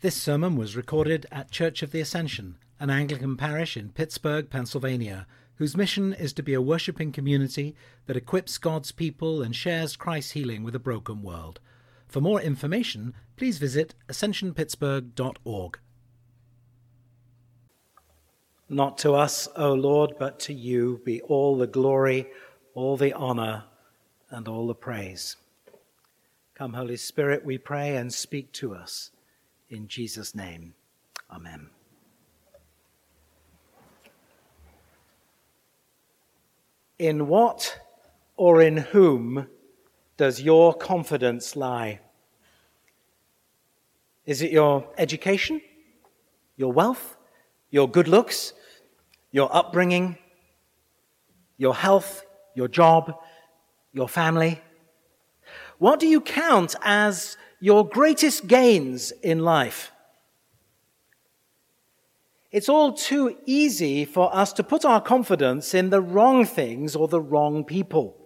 This sermon was recorded at Church of the Ascension, an Anglican parish in Pittsburgh, Pennsylvania, whose mission is to be a worshipping community that equips God's people and shares Christ's healing with a broken world. For more information, please visit ascensionpittsburgh.org. Not to us, O Lord, but to you be all the glory, all the honor, and all the praise. Come, Holy Spirit, we pray, and speak to us. In Jesus' name, Amen. In what or in whom does your confidence lie? Is it your education, your wealth, your good looks, your upbringing, your health, your job, your family? What do you count as your greatest gains in life. It's all too easy for us to put our confidence in the wrong things or the wrong people.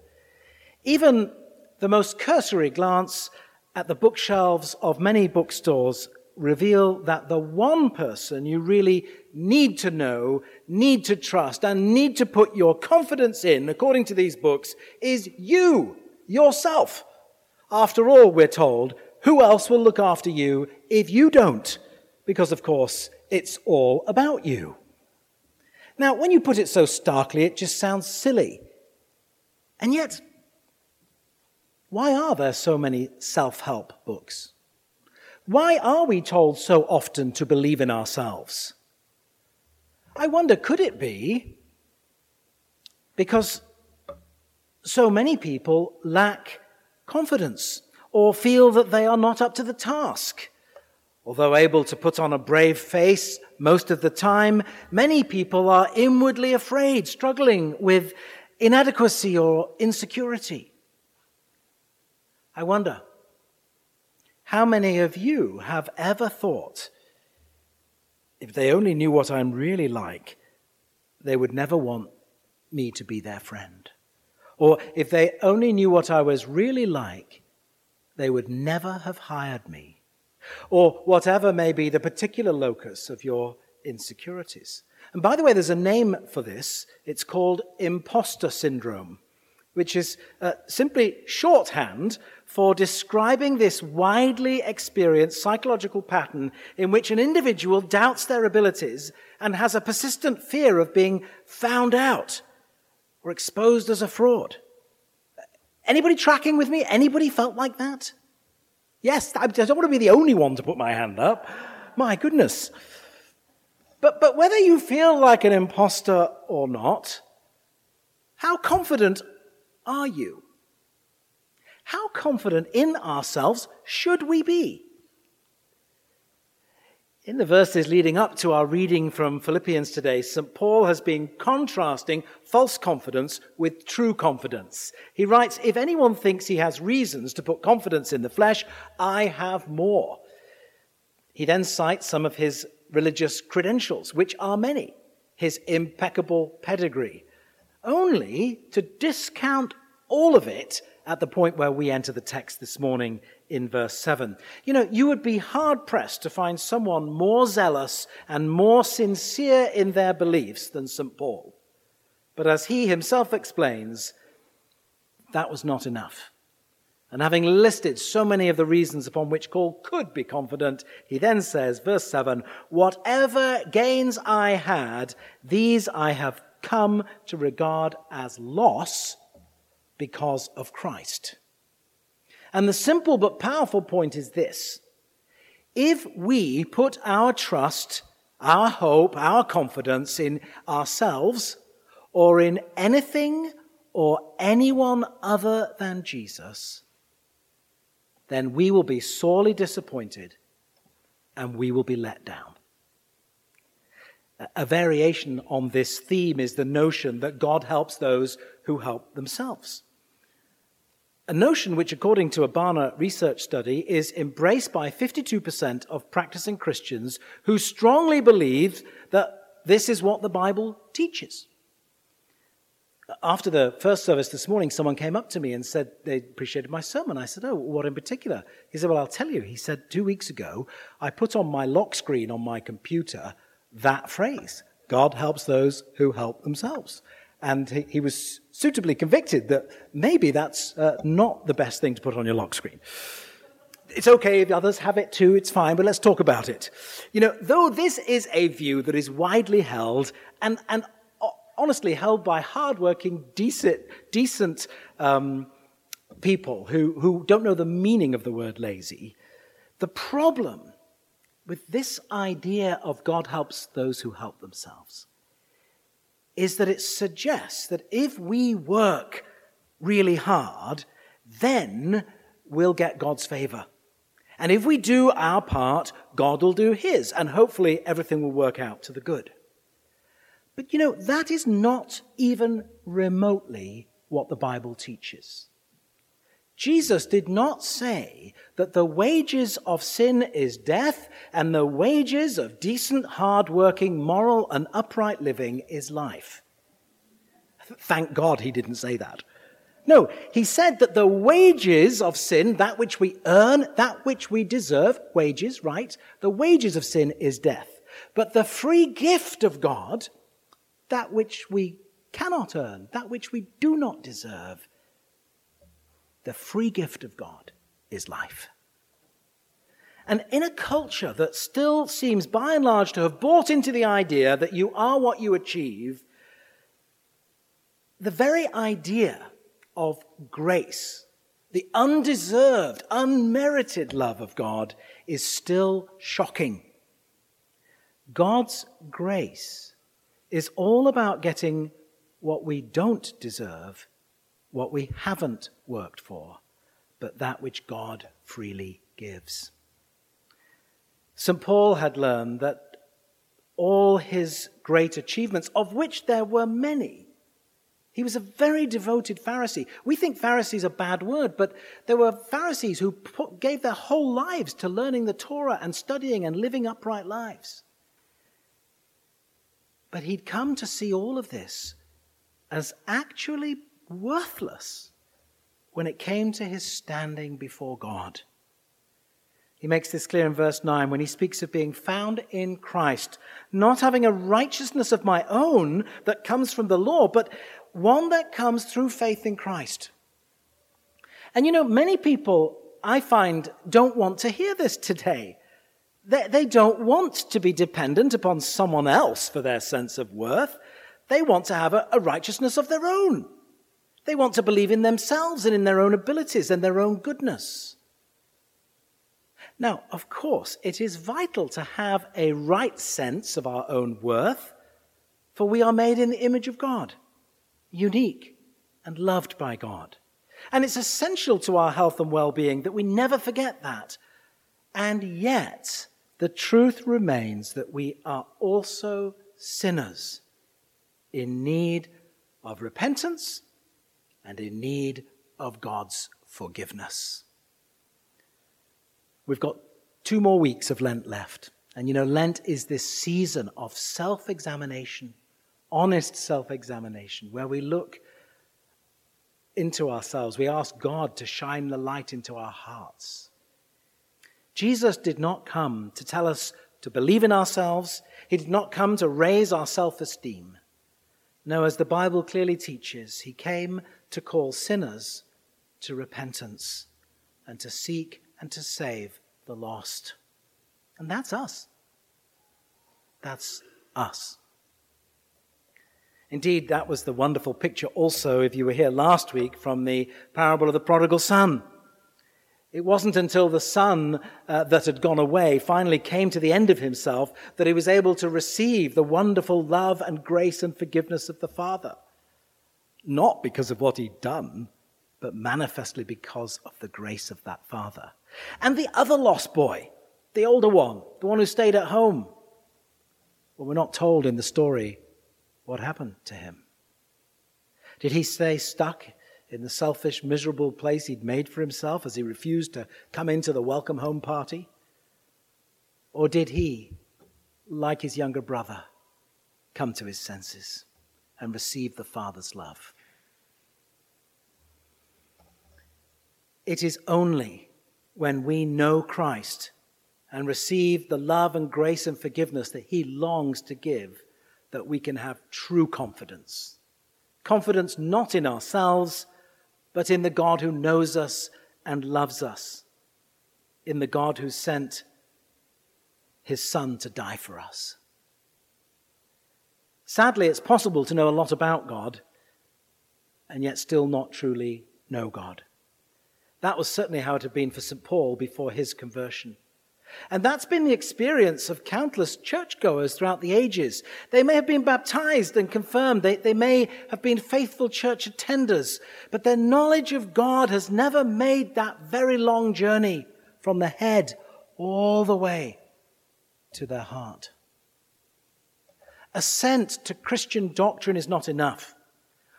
Even the most cursory glance at the bookshelves of many bookstores reveal that the one person you really need to know, need to trust, and need to put your confidence in, according to these books, is you, yourself. After all, we're told, who else will look after you if you don't? Because, of course, it's all about you. Now, when you put it so starkly, it just sounds silly. And yet, why are there so many self help books? Why are we told so often to believe in ourselves? I wonder, could it be because so many people lack confidence? Or feel that they are not up to the task. Although able to put on a brave face most of the time, many people are inwardly afraid, struggling with inadequacy or insecurity. I wonder, how many of you have ever thought, if they only knew what I'm really like, they would never want me to be their friend? Or if they only knew what I was really like, they would never have hired me. Or whatever may be the particular locus of your insecurities. And by the way, there's a name for this. It's called imposter syndrome, which is uh, simply shorthand for describing this widely experienced psychological pattern in which an individual doubts their abilities and has a persistent fear of being found out or exposed as a fraud. Anybody tracking with me? Anybody felt like that? Yes, I don't want to be the only one to put my hand up. My goodness. But, but whether you feel like an impostor or not, how confident are you? How confident in ourselves should we be? In the verses leading up to our reading from Philippians today, St. Paul has been contrasting false confidence with true confidence. He writes, If anyone thinks he has reasons to put confidence in the flesh, I have more. He then cites some of his religious credentials, which are many, his impeccable pedigree, only to discount all of it at the point where we enter the text this morning in verse 7. You know, you would be hard pressed to find someone more zealous and more sincere in their beliefs than St. Paul. But as he himself explains, that was not enough. And having listed so many of the reasons upon which Paul could be confident, he then says, verse 7 Whatever gains I had, these I have come to regard as loss because of Christ. And the simple but powerful point is this. If we put our trust, our hope, our confidence in ourselves or in anything or anyone other than Jesus, then we will be sorely disappointed and we will be let down. A variation on this theme is the notion that God helps those who help themselves. A notion which, according to a Barna research study, is embraced by 52% of practicing Christians who strongly believe that this is what the Bible teaches. after the first service this morning, someone came up to me and said they appreciated my sermon. I said, Oh, what in particular? He said, Well, I'll tell you. He said, Two weeks ago, I put on my lock screen on my computer that phrase God helps those who help themselves. And he, he was suitably convicted that maybe that's uh, not the best thing to put on your lock screen. It's okay if others have it too, it's fine, but let's talk about it. You know, though this is a view that is widely held and, and honestly held by hardworking, decent, decent um, people who, who don't know the meaning of the word lazy, the problem with this idea of God helps those who help themselves is that it suggests that if we work really hard, then we'll get God's favor. And if we do our part, God will do his, and hopefully everything will work out to the good. But you know, that is not even remotely what the Bible teaches. Jesus did not say that the wages of sin is death and the wages of decent, hard-working, moral, and upright living is life. Thank God he didn't say that. No, he said that the wages of sin, that which we earn, that which we deserve, wages, right? The wages of sin is death. But the free gift of God, that which we cannot earn, that which we do not deserve, the free gift of God is life. And in a culture that still seems by and large to have bought into the idea that you are what you achieve, the very idea of grace, the undeserved, unmerited love of God, is still shocking. God's grace is all about getting what we don't deserve what we haven't worked for, but that which God freely gives. St. Paul had learned that all his great achievements, of which there were many, he was a very devoted Pharisee. We think Pharisee is a bad word, but there were Pharisees who put, gave their whole lives to learning the Torah and studying and living upright lives. But he'd come to see all of this as actually worthless when it came to his standing before God. He makes this clear in verse 9 when he speaks of being found in Christ, not having a righteousness of my own that comes from the law, but one that comes through faith in Christ. And you know, many people I find don't want to hear this today. They, they don't want to be dependent upon someone else for their sense of worth. They want to have a, a righteousness of their own. They want to believe in themselves and in their own abilities and their own goodness. Now, of course, it is vital to have a right sense of our own worth, for we are made in the image of God, unique and loved by God. And it's essential to our health and well being that we never forget that. And yet, the truth remains that we are also sinners in need of repentance and in need of God's forgiveness. We've got two more weeks of Lent left. And you know, Lent is this season of self examination, honest self examination, where we look into ourselves. We ask God to shine the light into our hearts. Jesus did not come to tell us to believe in ourselves, He did not come to raise our self esteem. No, as the Bible clearly teaches, He came to call sinners to repentance and to seek and to save the lost. And that's us. That's us. Indeed, that was the wonderful picture also, if you were here last week, from the parable of the prodigal son. It wasn't until the son uh, that had gone away finally came to the end of himself that he was able to receive the wonderful love and grace and forgiveness of the father not because of what he'd done, but manifestly because of the grace of that father. And the other lost boy, the older one, the one who stayed at home. Well, we're not told in the story what happened to him. Did he stay stuck in the selfish, miserable place he'd made for himself as he refused to come into the welcome home party? Or did he, like his younger brother, come to his senses? and receive the Father's love. It is only when we know Christ and receive the love and grace and forgiveness that He longs to give that we can have true confidence. Confidence not in ourselves, but in the God who knows us and loves us, in the God who sent His Son to die for us. Sadly, it's possible to know a lot about God and yet still not truly know God. That was certainly how it had been for St. Paul before his conversion. And that's been the experience of countless churchgoers throughout the ages. They may have been baptized and confirmed. They, they may have been faithful church attenders, but their knowledge of God has never made that very long journey from the head all the way to their heart. Assent to Christian doctrine is not enough.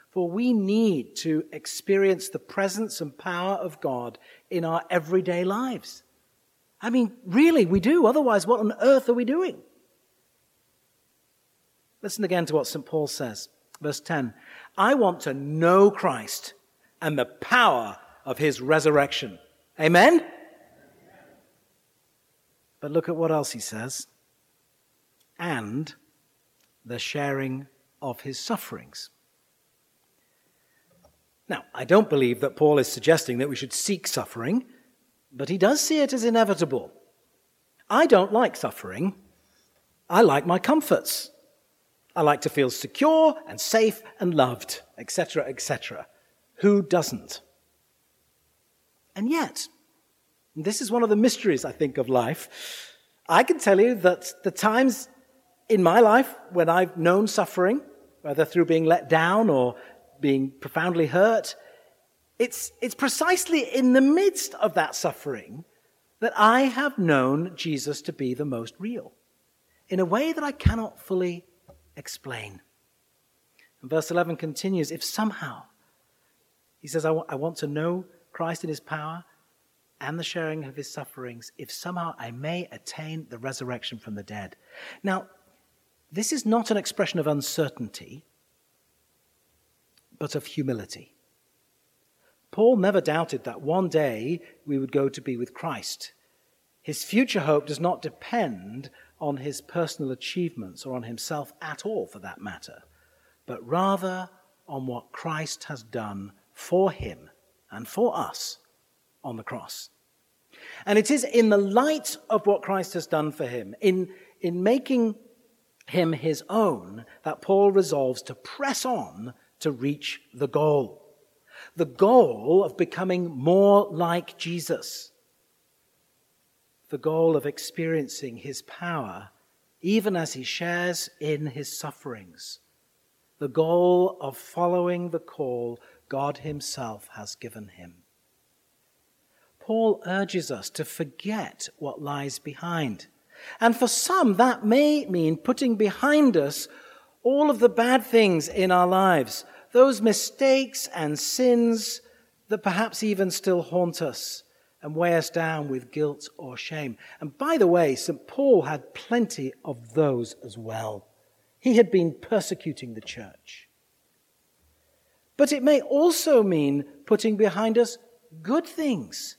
For we need to experience the presence and power of God in our everyday lives. I mean, really, we do. Otherwise, what on earth are we doing? Listen again to what St. Paul says. Verse 10 I want to know Christ and the power of his resurrection. Amen? But look at what else he says. And the sharing of his sufferings. Now, I don't believe that Paul is suggesting that we should seek suffering, but he does see it as inevitable. I don't like suffering. I like my comforts. I like to feel secure and safe and loved, etc., etc. Who doesn't? And yet, and this is one of the mysteries, I think, of life. I can tell you that the times in my life when I've known suffering, whether through being let down or being profoundly hurt, it's, it's precisely in the midst of that suffering that I have known Jesus to be the most real in a way that I cannot fully explain. And verse 11 continues if somehow, he says, I, w- I want to know Christ in his power and the sharing of his sufferings, if somehow I may attain the resurrection from the dead. Now, this is not an expression of uncertainty but of humility. Paul never doubted that one day we would go to be with Christ. His future hope does not depend on his personal achievements or on himself at all, for that matter, but rather on what Christ has done for him and for us on the cross. And it is in the light of what Christ has done for him, in, in making him his own, that Paul resolves to press on to reach the goal. The goal of becoming more like Jesus. The goal of experiencing his power even as he shares in his sufferings. The goal of following the call God himself has given him. Paul urges us to forget what lies behind. And for some, that may mean putting behind us all of the bad things in our lives, those mistakes and sins that perhaps even still haunt us and weigh us down with guilt or shame. And by the way, St. Paul had plenty of those as well. He had been persecuting the church. But it may also mean putting behind us good things.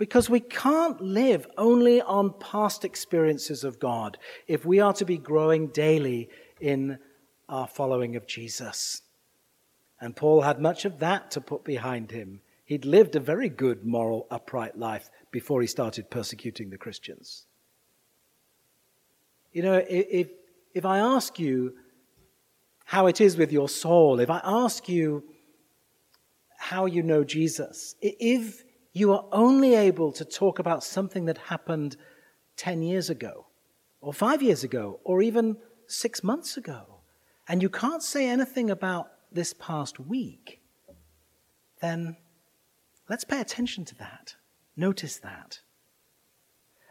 Because we can't live only on past experiences of God if we are to be growing daily in our following of Jesus. And Paul had much of that to put behind him. He'd lived a very good, moral, upright life before he started persecuting the Christians. You know, if, if I ask you how it is with your soul, if I ask you how you know Jesus, if you are only able to talk about something that happened 10 years ago, or five years ago, or even six months ago, and you can't say anything about this past week, then let's pay attention to that. Notice that.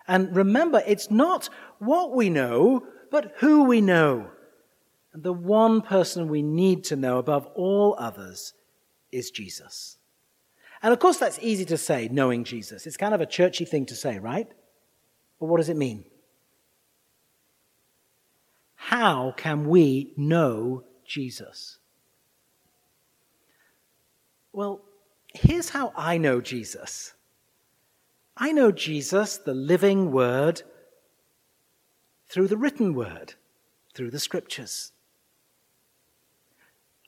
And remember, it's not what we know, but who we know. And the one person we need to know above all others is Jesus. And of course, that's easy to say, knowing Jesus. It's kind of a churchy thing to say, right? But what does it mean? How can we know Jesus? Well, here's how I know Jesus I know Jesus, the living word, through the written word, through the scriptures.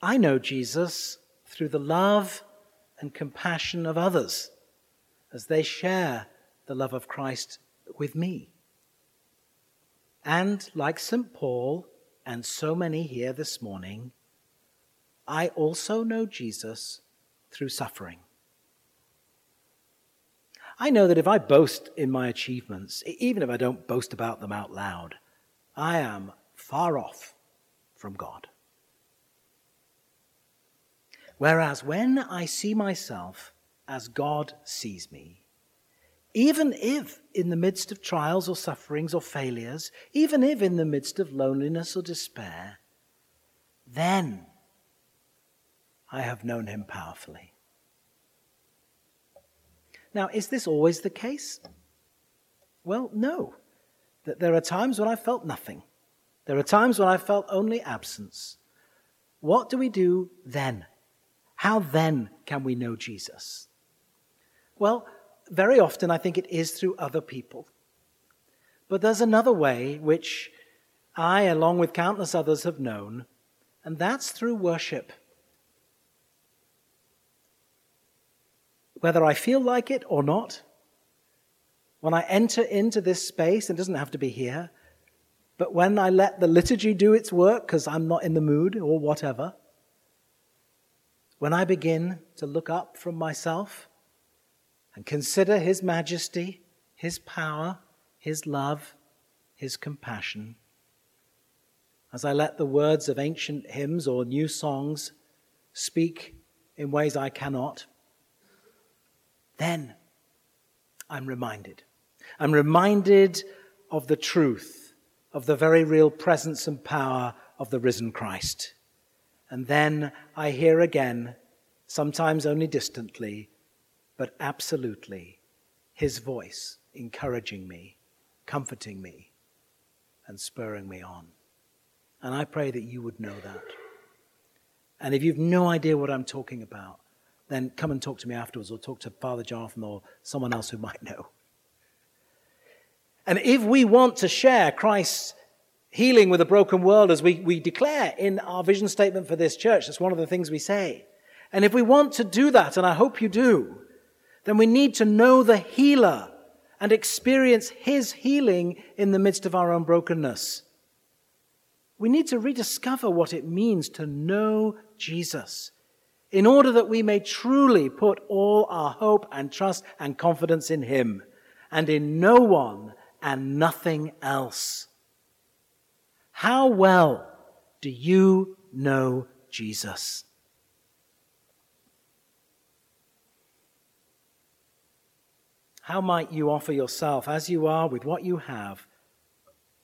I know Jesus through the love and compassion of others as they share the love of Christ with me. And like St. Paul and so many here this morning, I also know Jesus through suffering. I know that if I boast in my achievements, even if I don't boast about them out loud, I am far off from God. Whereas when I see myself as God sees me, even if in the midst of trials or sufferings or failures, even if in the midst of loneliness or despair, then I have known him powerfully. Now, is this always the case? Well, no. That there are times when I felt nothing. There are times when I felt only absence. What do we do then? How then can we know Jesus? Well, very often I think it is through other people. But there's another way which I, along with countless others, have known, and that's through worship. whether I feel like it or not, when I enter into this space, it doesn't have to be here, but when I let the liturgy do its work because I'm not in the mood or whatever, when I begin to look up from myself and consider His majesty, His power, His love, His compassion, as I let the words of ancient hymns or new songs speak in ways I cannot, then I'm reminded. I'm reminded of the truth, of the very real presence and power of the risen Christ. And then I hear again, sometimes only distantly, but absolutely, his voice encouraging me, comforting me, and spurring me on. And I pray that you would know that. And if you've no idea what I'm talking about, then come and talk to me afterwards or talk to Father Jonathan or someone else who might know. And if we want to share Christ's healing with a broken world, as we, we declare in our vision statement for this church, that's one of the things we say. And if we want to do that, and I hope you do, then we need to know the healer and experience his healing in the midst of our own brokenness. We need to rediscover what it means to know Jesus in order that we may truly put all our hope and trust and confidence in Him and in no one and nothing else. How well do you know Jesus? How might you offer yourself as you are with what you have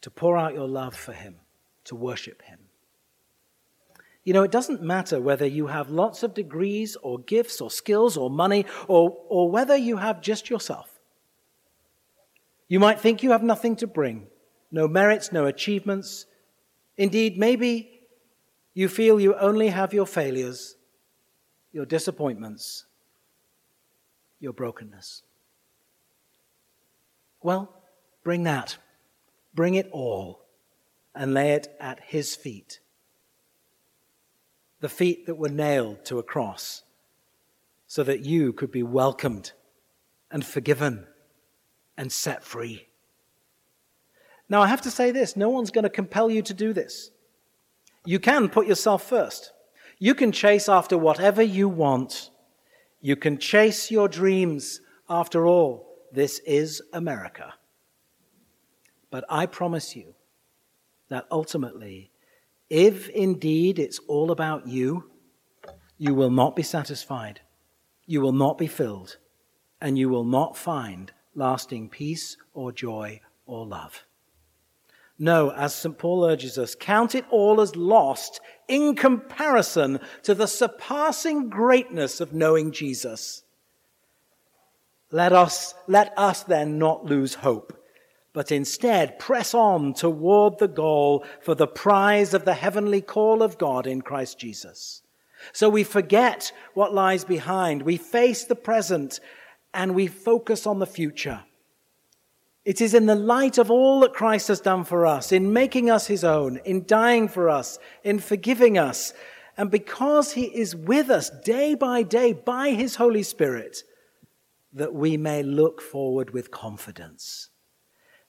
to pour out your love for Him, to worship Him? You know, it doesn't matter whether you have lots of degrees or gifts or skills or money or, or whether you have just yourself. You might think you have nothing to bring, no merits, no achievements. Indeed, maybe you feel you only have your failures, your disappointments, your brokenness. Well, bring that. Bring it all and lay it at His feet the feet that were nailed to a cross, so that you could be welcomed and forgiven and set free. Now, I have to say this no one's going to compel you to do this. You can put yourself first. You can chase after whatever you want. You can chase your dreams. After all, this is America. But I promise you that ultimately if indeed it's all about you, you will not be satisfied, you will not be filled, and you will not find lasting peace or joy or love. No, as St. Paul urges us, count it all as lost in comparison to the surpassing greatness of knowing Jesus. Let us, let us then not lose hope but instead press on toward the goal for the prize of the heavenly call of God in Christ Jesus. So we forget what lies behind. We face the present and we focus on the future. It is in the light of all that Christ has done for us, in making us his own, in dying for us, in forgiving us, and because he is with us day by day by his Holy Spirit, that we may look forward with confidence.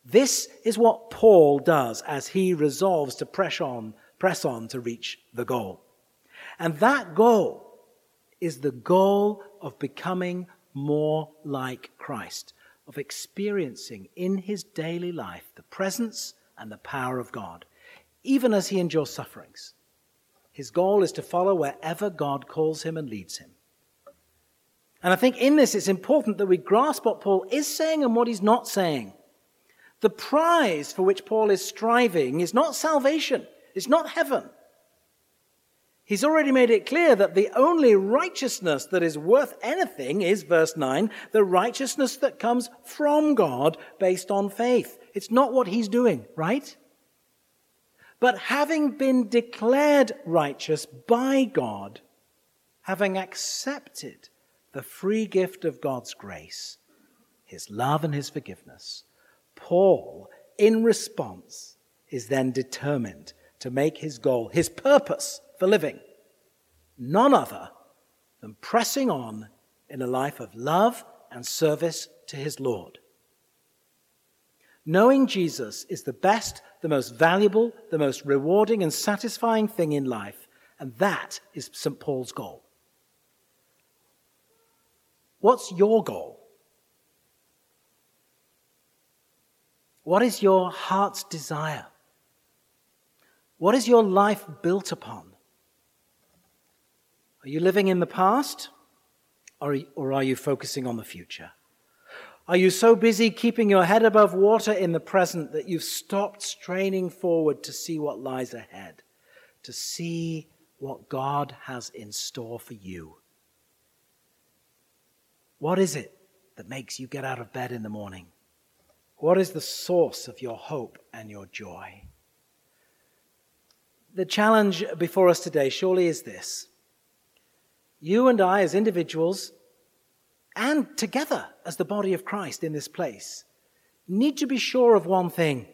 This is what Paul does as he resolves to press on, press on to reach the goal. And that goal is the goal of becoming more like Christ, of experiencing in his daily life the presence and the power of God, even as he endures sufferings. His goal is to follow wherever God calls him and leads him. And I think in this it's important that we grasp what Paul is saying and what he's not saying. The prize for which Paul is striving is not salvation, it's not heaven. He's already made it clear that the only righteousness that is worth anything is, verse 9, the righteousness that comes from God based on faith. It's not what he's doing, right? But having been declared righteous by God, having accepted the free gift of God's grace, his love and his forgiveness, Paul, in response, is then determined to make his goal, his purpose for living, none other than pressing on in a life of love and service to his Lord. Knowing Jesus is the best, the most valuable, the most rewarding and satisfying thing in life, and that is St. Paul's goal. What's your goal? What is your heart's desire? What is your life built upon? Are you living in the past or, or are you focusing on the future? Are you so busy keeping your head above water in the present that you've stopped straining forward to see what lies ahead, to see what God has in store for you? What is it that makes you get out of bed in the morning? What is the source of your hope and your joy? The challenge before us today surely is this. You and I, as individuals, and together as the body of Christ in this place, need to be sure of one thing.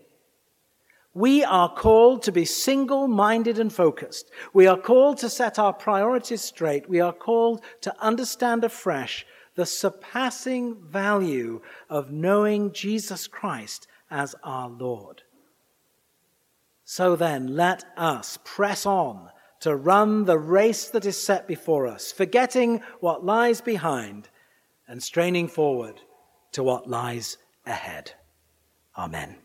We are called to be single minded and focused. We are called to set our priorities straight. We are called to understand afresh the surpassing value of knowing Jesus Christ as our Lord. So then, let us press on to run the race that is set before us, forgetting what lies behind and straining forward to what lies ahead. Amen.